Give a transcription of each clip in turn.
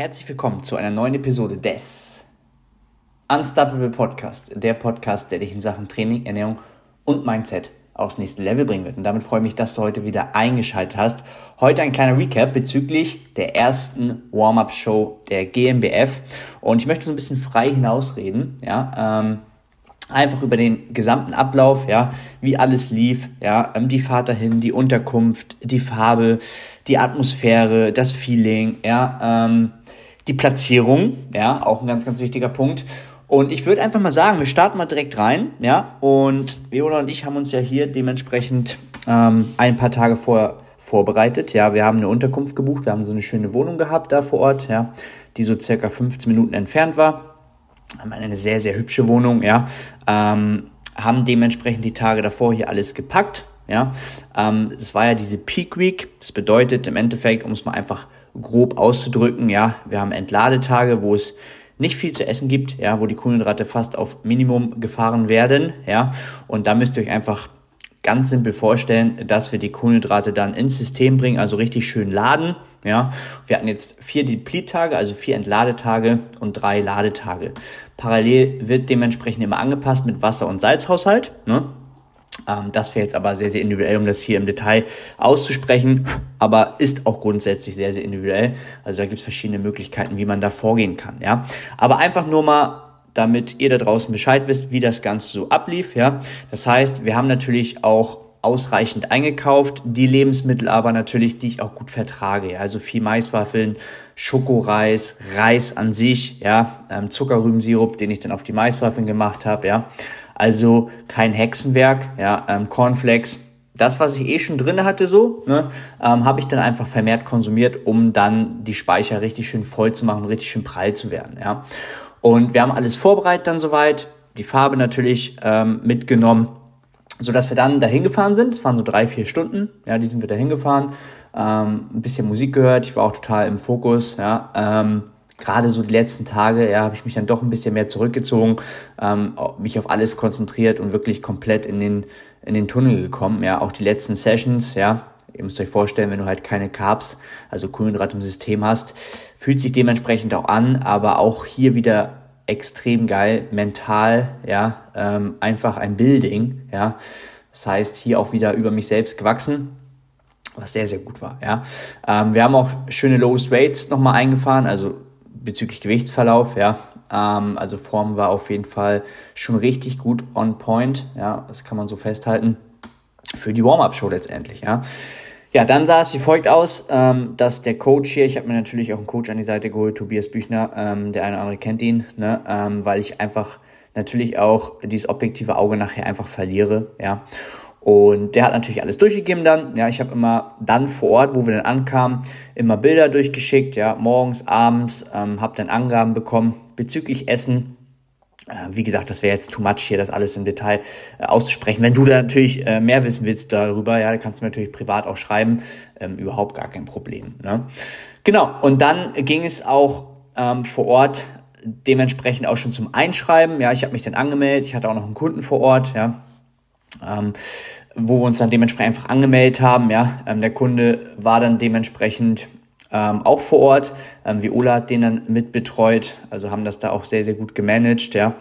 Herzlich willkommen zu einer neuen Episode des Unstoppable Podcast, der Podcast, der dich in Sachen Training, Ernährung und Mindset aufs nächste Level bringen wird. Und damit freue ich mich, dass du heute wieder eingeschaltet hast. Heute ein kleiner Recap bezüglich der ersten Warm-Up-Show der GmbF. Und ich möchte so ein bisschen frei hinausreden, ja, ähm, einfach über den gesamten Ablauf, ja, wie alles lief, ja, ähm, die Fahrt dahin, die Unterkunft, die Farbe, die Atmosphäre, das Feeling, ja, ähm, die Platzierung, ja, auch ein ganz, ganz wichtiger Punkt. Und ich würde einfach mal sagen, wir starten mal direkt rein, ja, und Viola und ich haben uns ja hier dementsprechend ähm, ein paar Tage vorher vorbereitet, ja, wir haben eine Unterkunft gebucht, wir haben so eine schöne Wohnung gehabt da vor Ort, ja, die so circa 15 Minuten entfernt war. Haben eine sehr, sehr hübsche Wohnung, ja, ähm, haben dementsprechend die Tage davor hier alles gepackt, ja. Ähm, es war ja diese Peak Week, das bedeutet im Endeffekt, um es mal einfach grob auszudrücken, ja, wir haben Entladetage, wo es nicht viel zu essen gibt, ja, wo die Kohlenhydrate fast auf Minimum gefahren werden, ja, und da müsst ihr euch einfach ganz simpel vorstellen, dass wir die Kohlenhydrate dann ins System bringen, also richtig schön laden. Ja, wir hatten jetzt vier Deplete-Tage, also vier Entladetage und drei Ladetage. Parallel wird dementsprechend immer angepasst mit Wasser- und Salzhaushalt. Ne? Ähm, das wäre jetzt aber sehr, sehr individuell, um das hier im Detail auszusprechen, aber ist auch grundsätzlich sehr, sehr individuell. Also da gibt es verschiedene Möglichkeiten, wie man da vorgehen kann. Ja, aber einfach nur mal damit ihr da draußen Bescheid wisst, wie das Ganze so ablief. Ja, das heißt, wir haben natürlich auch ausreichend eingekauft, die Lebensmittel aber natürlich, die ich auch gut vertrage. Also viel Maiswaffeln, Schokoreis, Reis an sich, ja, ähm, Zuckerrübensirup, den ich dann auf die Maiswaffeln gemacht habe, ja. Also kein Hexenwerk, ja, ähm, Cornflakes. Das, was ich eh schon drin hatte, so, ne, ähm, habe ich dann einfach vermehrt konsumiert, um dann die Speicher richtig schön voll zu machen, richtig schön prall zu werden, ja. Und wir haben alles vorbereitet dann soweit, die Farbe natürlich ähm, mitgenommen, so dass wir dann dahin gefahren sind. Es waren so drei, vier Stunden, ja, die sind wir dahin gefahren, ähm, ein bisschen Musik gehört, ich war auch total im Fokus, ja, ähm, gerade so die letzten Tage, ja, habe ich mich dann doch ein bisschen mehr zurückgezogen, ähm, mich auf alles konzentriert und wirklich komplett in den in den Tunnel gekommen, ja, auch die letzten Sessions, ja, Ihr müsst euch vorstellen, wenn du halt keine Carbs, also Kohlenhydrate im System hast, fühlt sich dementsprechend auch an, aber auch hier wieder extrem geil, mental, ja, ähm, einfach ein Building, ja. Das heißt, hier auch wieder über mich selbst gewachsen, was sehr, sehr gut war, ja. Ähm, wir haben auch schöne Lowest Weights nochmal eingefahren, also bezüglich Gewichtsverlauf, ja. Ähm, also Form war auf jeden Fall schon richtig gut on point, ja, das kann man so festhalten für die Warm-Up-Show letztendlich, ja. Ja, dann sah es wie folgt aus, ähm, dass der Coach hier, ich habe mir natürlich auch einen Coach an die Seite geholt, Tobias Büchner, ähm, der eine oder andere kennt ihn, ne, ähm, weil ich einfach natürlich auch dieses objektive Auge nachher einfach verliere, ja. Und der hat natürlich alles durchgegeben dann. Ja, ich habe immer dann vor Ort, wo wir dann ankamen, immer Bilder durchgeschickt, ja, morgens, abends, ähm, habe dann Angaben bekommen bezüglich Essen, äh, wie gesagt, das wäre jetzt too much hier, das alles im Detail äh, auszusprechen. Wenn du da natürlich äh, mehr wissen willst darüber, ja, kannst du mir natürlich privat auch schreiben. Ähm, überhaupt gar kein Problem. Ne? Genau, und dann ging es auch ähm, vor Ort dementsprechend auch schon zum Einschreiben. Ja, ich habe mich dann angemeldet, ich hatte auch noch einen Kunden vor Ort, ja. Ähm, wo wir uns dann dementsprechend einfach angemeldet haben. Ja, ähm, der Kunde war dann dementsprechend ähm, auch vor Ort. Ähm, Viola hat den dann mit betreut, also haben das da auch sehr, sehr gut gemanagt, ja.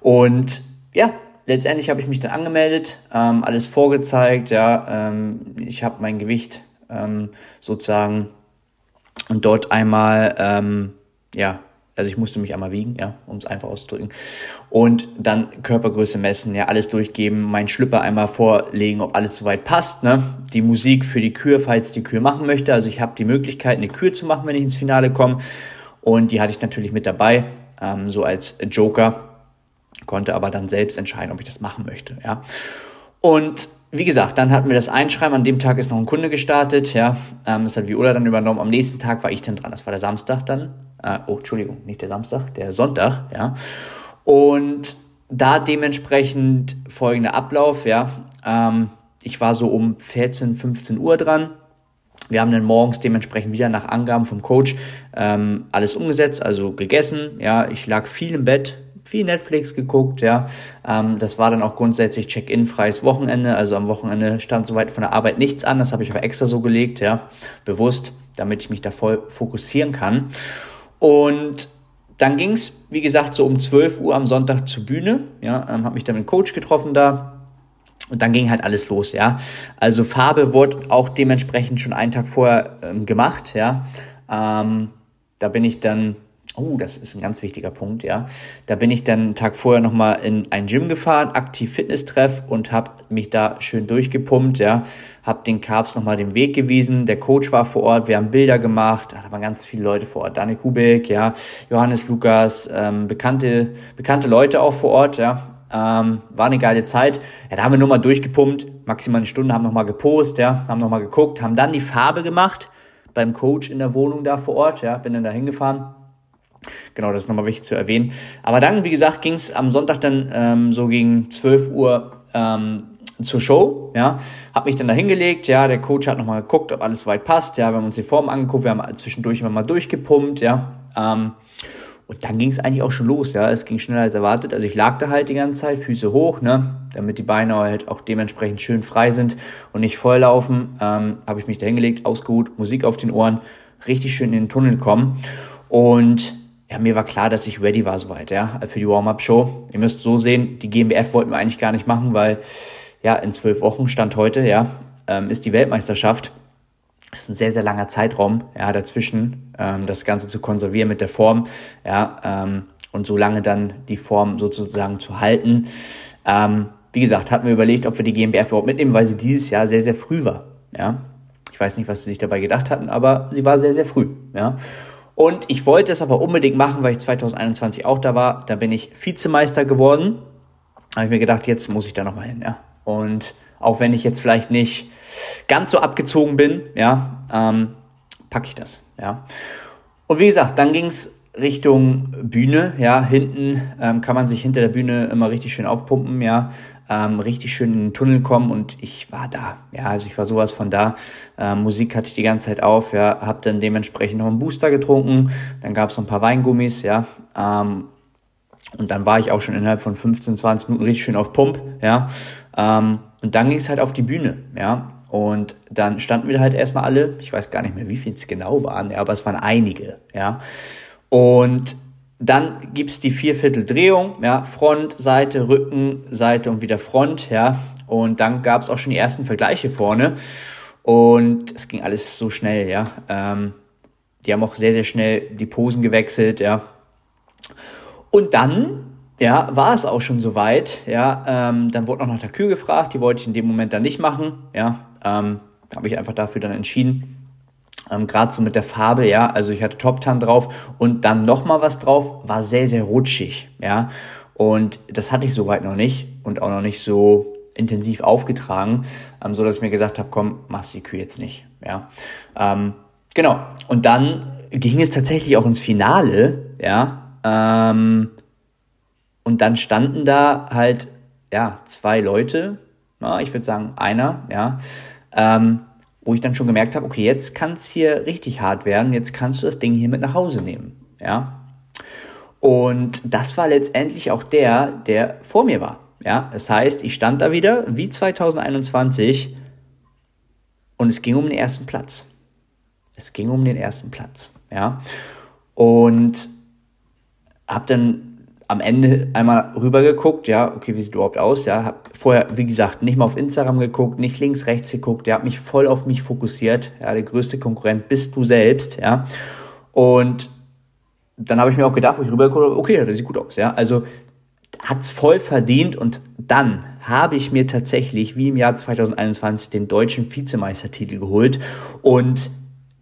Und ja, letztendlich habe ich mich dann angemeldet, ähm, alles vorgezeigt, ja. Ähm, ich habe mein Gewicht ähm, sozusagen und dort einmal, ja, also ich musste mich einmal wiegen, ja, um es einfach auszudrücken. Und dann Körpergröße messen, ja, alles durchgeben, meinen Schlüpper einmal vorlegen, ob alles soweit passt, ne? Die Musik für die Kür, falls die Kür machen möchte. Also ich habe die Möglichkeit, eine Kür zu machen, wenn ich ins Finale komme. Und die hatte ich natürlich mit dabei, ähm, so als Joker. Konnte aber dann selbst entscheiden, ob ich das machen möchte, ja. Und wie gesagt, dann hatten wir das Einschreiben. An dem Tag ist noch ein Kunde gestartet. Ja, ähm, das hat Viola dann übernommen. Am nächsten Tag war ich dann dran. Das war der Samstag dann. Äh, oh, Entschuldigung, nicht der Samstag, der Sonntag. Ja, und da dementsprechend folgender Ablauf. Ja, ähm, ich war so um 14, 15 Uhr dran. Wir haben dann morgens dementsprechend wieder nach Angaben vom Coach ähm, alles umgesetzt, also gegessen. Ja, ich lag viel im Bett, viel Netflix geguckt, ja. Ähm, das war dann auch grundsätzlich Check-in-freies Wochenende. Also am Wochenende stand soweit von der Arbeit nichts an. Das habe ich aber extra so gelegt, ja, bewusst, damit ich mich da voll fokussieren kann. Und dann ging es, wie gesagt, so um 12 Uhr am Sonntag zur Bühne. Ja, ähm, habe mich dann mit dem Coach getroffen da. Und dann ging halt alles los, ja. Also Farbe wurde auch dementsprechend schon einen Tag vorher ähm, gemacht, ja. Ähm, da bin ich dann Oh, das ist ein ganz wichtiger Punkt, ja. Da bin ich dann einen Tag vorher nochmal in ein Gym gefahren, aktiv Fitness-Treff und habe mich da schön durchgepumpt, ja. Hab den Carbs nochmal den Weg gewiesen. Der Coach war vor Ort, wir haben Bilder gemacht. Da waren ganz viele Leute vor Ort. Daniel Kubik, ja. Johannes Lukas, ähm, bekannte, bekannte Leute auch vor Ort, ja. Ähm, war eine geile Zeit. Ja, da haben wir nochmal durchgepumpt, maximal eine Stunde, haben nochmal gepostet, ja, haben nochmal geguckt, haben dann die Farbe gemacht beim Coach in der Wohnung da vor Ort, ja, bin dann da hingefahren Genau, das ist nochmal wichtig zu erwähnen. Aber dann, wie gesagt, ging es am Sonntag dann ähm, so gegen 12 Uhr ähm, zur Show, ja, hab mich dann da hingelegt, ja, der Coach hat nochmal geguckt, ob alles weit passt, ja, wir haben uns die Form angeguckt, wir haben zwischendurch immer mal durchgepumpt, ja, ähm, und dann ging es eigentlich auch schon los, ja, es ging schneller als erwartet, also ich lag da halt die ganze Zeit, Füße hoch, ne, damit die Beine halt auch dementsprechend schön frei sind und nicht volllaufen, ähm, habe ich mich da hingelegt, ausgeruht, Musik auf den Ohren, richtig schön in den Tunnel kommen und ja, mir war klar, dass ich ready war soweit, ja, für die Warm-Up-Show. Ihr müsst so sehen, die GmbF wollten wir eigentlich gar nicht machen, weil, ja, in zwölf Wochen, Stand heute, ja, ähm, ist die Weltmeisterschaft. Das ist ein sehr, sehr langer Zeitraum, ja, dazwischen, ähm, das Ganze zu konservieren mit der Form, ja, ähm, und so lange dann die Form sozusagen zu halten. Ähm, wie gesagt, hatten wir überlegt, ob wir die GmbF überhaupt mitnehmen, weil sie dieses Jahr sehr, sehr früh war, ja. Ich weiß nicht, was sie sich dabei gedacht hatten, aber sie war sehr, sehr früh, ja. Und ich wollte es aber unbedingt machen, weil ich 2021 auch da war. Da bin ich Vizemeister geworden. Da habe ich mir gedacht, jetzt muss ich da nochmal hin, ja. Und auch wenn ich jetzt vielleicht nicht ganz so abgezogen bin, ja, ähm, packe ich das, ja. Und wie gesagt, dann ging es Richtung Bühne, ja, hinten ähm, kann man sich hinter der Bühne immer richtig schön aufpumpen, ja ähm, richtig schön in den Tunnel kommen und ich war da. Ja, also ich war sowas von da. Ähm, Musik hatte ich die ganze Zeit auf, ja, habe dann dementsprechend noch einen Booster getrunken, dann gab es noch ein paar Weingummis, ja, ähm, und dann war ich auch schon innerhalb von 15, 20 Minuten richtig schön auf Pump, ja, ähm, und dann ging es halt auf die Bühne, ja, und dann standen wir halt erstmal alle, ich weiß gar nicht mehr, wie viel es genau waren, ja, aber es waren einige, ja. Und dann gibt's die Viervierteldrehung, ja, Front, Seite, Rücken, Seite und wieder Front, ja. Und dann gab's auch schon die ersten Vergleiche vorne. Und es ging alles so schnell, ja. Ähm, die haben auch sehr, sehr schnell die Posen gewechselt, ja. Und dann, ja, war es auch schon soweit, ja. Ähm, dann wurde noch nach der Kühe gefragt, die wollte ich in dem Moment dann nicht machen, ja. Ähm, habe ich einfach dafür dann entschieden. Ähm, Gerade so mit der Farbe, ja, also ich hatte Top Tan drauf und dann nochmal was drauf, war sehr, sehr rutschig, ja. Und das hatte ich soweit noch nicht und auch noch nicht so intensiv aufgetragen, ähm, so dass ich mir gesagt habe, komm, machst die Kühe jetzt nicht, ja. Ähm, genau. Und dann ging es tatsächlich auch ins Finale, ja. Ähm, und dann standen da halt, ja, zwei Leute, ja, ich würde sagen einer, ja, ähm, wo ich dann schon gemerkt habe, okay, jetzt kann es hier richtig hart werden, jetzt kannst du das Ding hier mit nach Hause nehmen, ja. Und das war letztendlich auch der, der vor mir war, ja. Das heißt, ich stand da wieder wie 2021 und es ging um den ersten Platz. Es ging um den ersten Platz, ja. Und habe dann am Ende einmal rübergeguckt, ja, okay, wie sieht überhaupt aus, ja, hab vorher, wie gesagt, nicht mal auf Instagram geguckt, nicht links, rechts geguckt, der hat mich voll auf mich fokussiert, ja, der größte Konkurrent bist du selbst, ja, und dann habe ich mir auch gedacht, wo ich rübergeguckt habe, okay, das sieht gut aus, ja, also hat's voll verdient und dann habe ich mir tatsächlich, wie im Jahr 2021, den deutschen Vizemeistertitel geholt und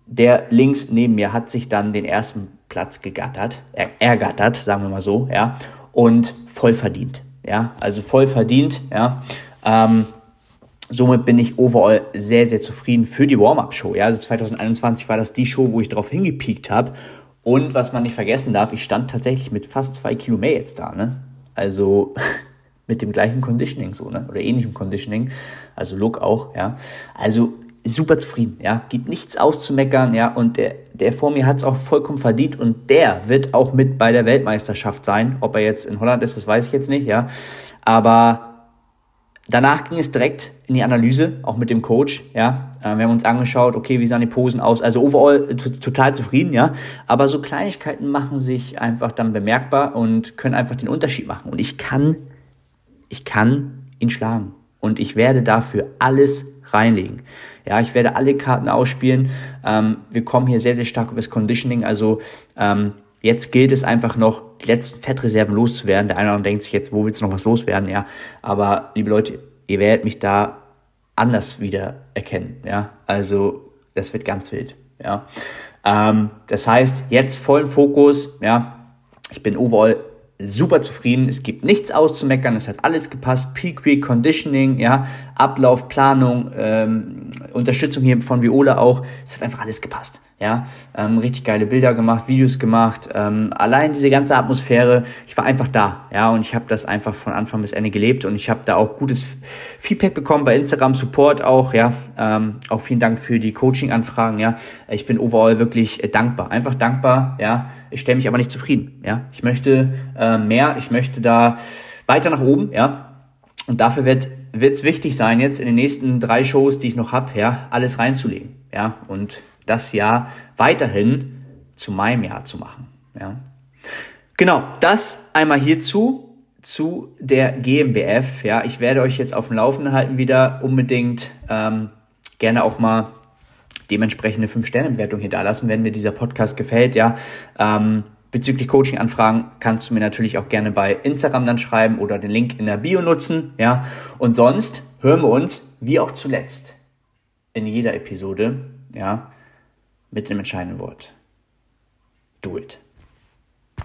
der links neben mir hat sich dann den ersten Platz gegattert, er, ergattert, sagen wir mal so, ja, und voll verdient, ja, also voll verdient, ja. Ähm, somit bin ich overall sehr, sehr zufrieden für die Warm-Up-Show, ja. Also 2021 war das die Show, wo ich drauf hingepiekt habe. Und was man nicht vergessen darf, ich stand tatsächlich mit fast zwei Kilo mehr jetzt da, ne? Also mit dem gleichen Conditioning so, ne? Oder ähnlichem Conditioning. Also Look auch, ja. Also super zufrieden, ja, gibt nichts auszumeckern, ja, und der, der vor mir hat es auch vollkommen verdient und der wird auch mit bei der Weltmeisterschaft sein. Ob er jetzt in Holland ist, das weiß ich jetzt nicht, ja, aber Danach ging es direkt in die Analyse, auch mit dem Coach, ja. Äh, wir haben uns angeschaut, okay, wie sahen die Posen aus? Also overall total zufrieden, ja. Aber so Kleinigkeiten machen sich einfach dann bemerkbar und können einfach den Unterschied machen. Und ich kann, ich kann ihn schlagen. Und ich werde dafür alles reinlegen. Ja, ich werde alle Karten ausspielen. Ähm, wir kommen hier sehr, sehr stark über das Conditioning. Also ähm, Jetzt gilt es einfach noch, die letzten Fettreserven loszuwerden. Der eine oder andere denkt sich jetzt, wo willst du noch was loswerden? Ja, aber liebe Leute, ihr werdet mich da anders wieder erkennen. Ja, also das wird ganz wild. Ja, ähm, das heißt, jetzt vollen Fokus. Ja, ich bin overall super zufrieden. Es gibt nichts auszumeckern. Es hat alles gepasst. Peak Week Conditioning, ja, Ablauf, Planung, ähm, Unterstützung hier von Viola auch. Es hat einfach alles gepasst. Ja, ähm, richtig geile Bilder gemacht, Videos gemacht. Ähm, allein diese ganze Atmosphäre, ich war einfach da, ja, und ich habe das einfach von Anfang bis Ende gelebt und ich habe da auch gutes Feedback bekommen bei Instagram Support auch, ja. Ähm, auch vielen Dank für die Coaching-Anfragen, ja. Ich bin overall wirklich äh, dankbar, einfach dankbar, ja. Ich stelle mich aber nicht zufrieden, ja. Ich möchte äh, mehr, ich möchte da weiter nach oben, ja. Und dafür wird es wichtig sein, jetzt in den nächsten drei Shows, die ich noch hab, ja, alles reinzulegen, ja. Und das Jahr weiterhin zu meinem Jahr zu machen. Ja. Genau, das einmal hierzu zu der GmbF. Ja, ich werde euch jetzt auf dem Laufenden halten wieder unbedingt ähm, gerne auch mal dementsprechende 5-Sterne-Bewertung hier da lassen, wenn dir dieser Podcast gefällt. Ja, ähm, bezüglich Coaching-Anfragen kannst du mir natürlich auch gerne bei Instagram dann schreiben oder den Link in der Bio nutzen. Ja, und sonst hören wir uns wie auch zuletzt in jeder Episode. Ja, mit dem entscheidenden Wort. Do it.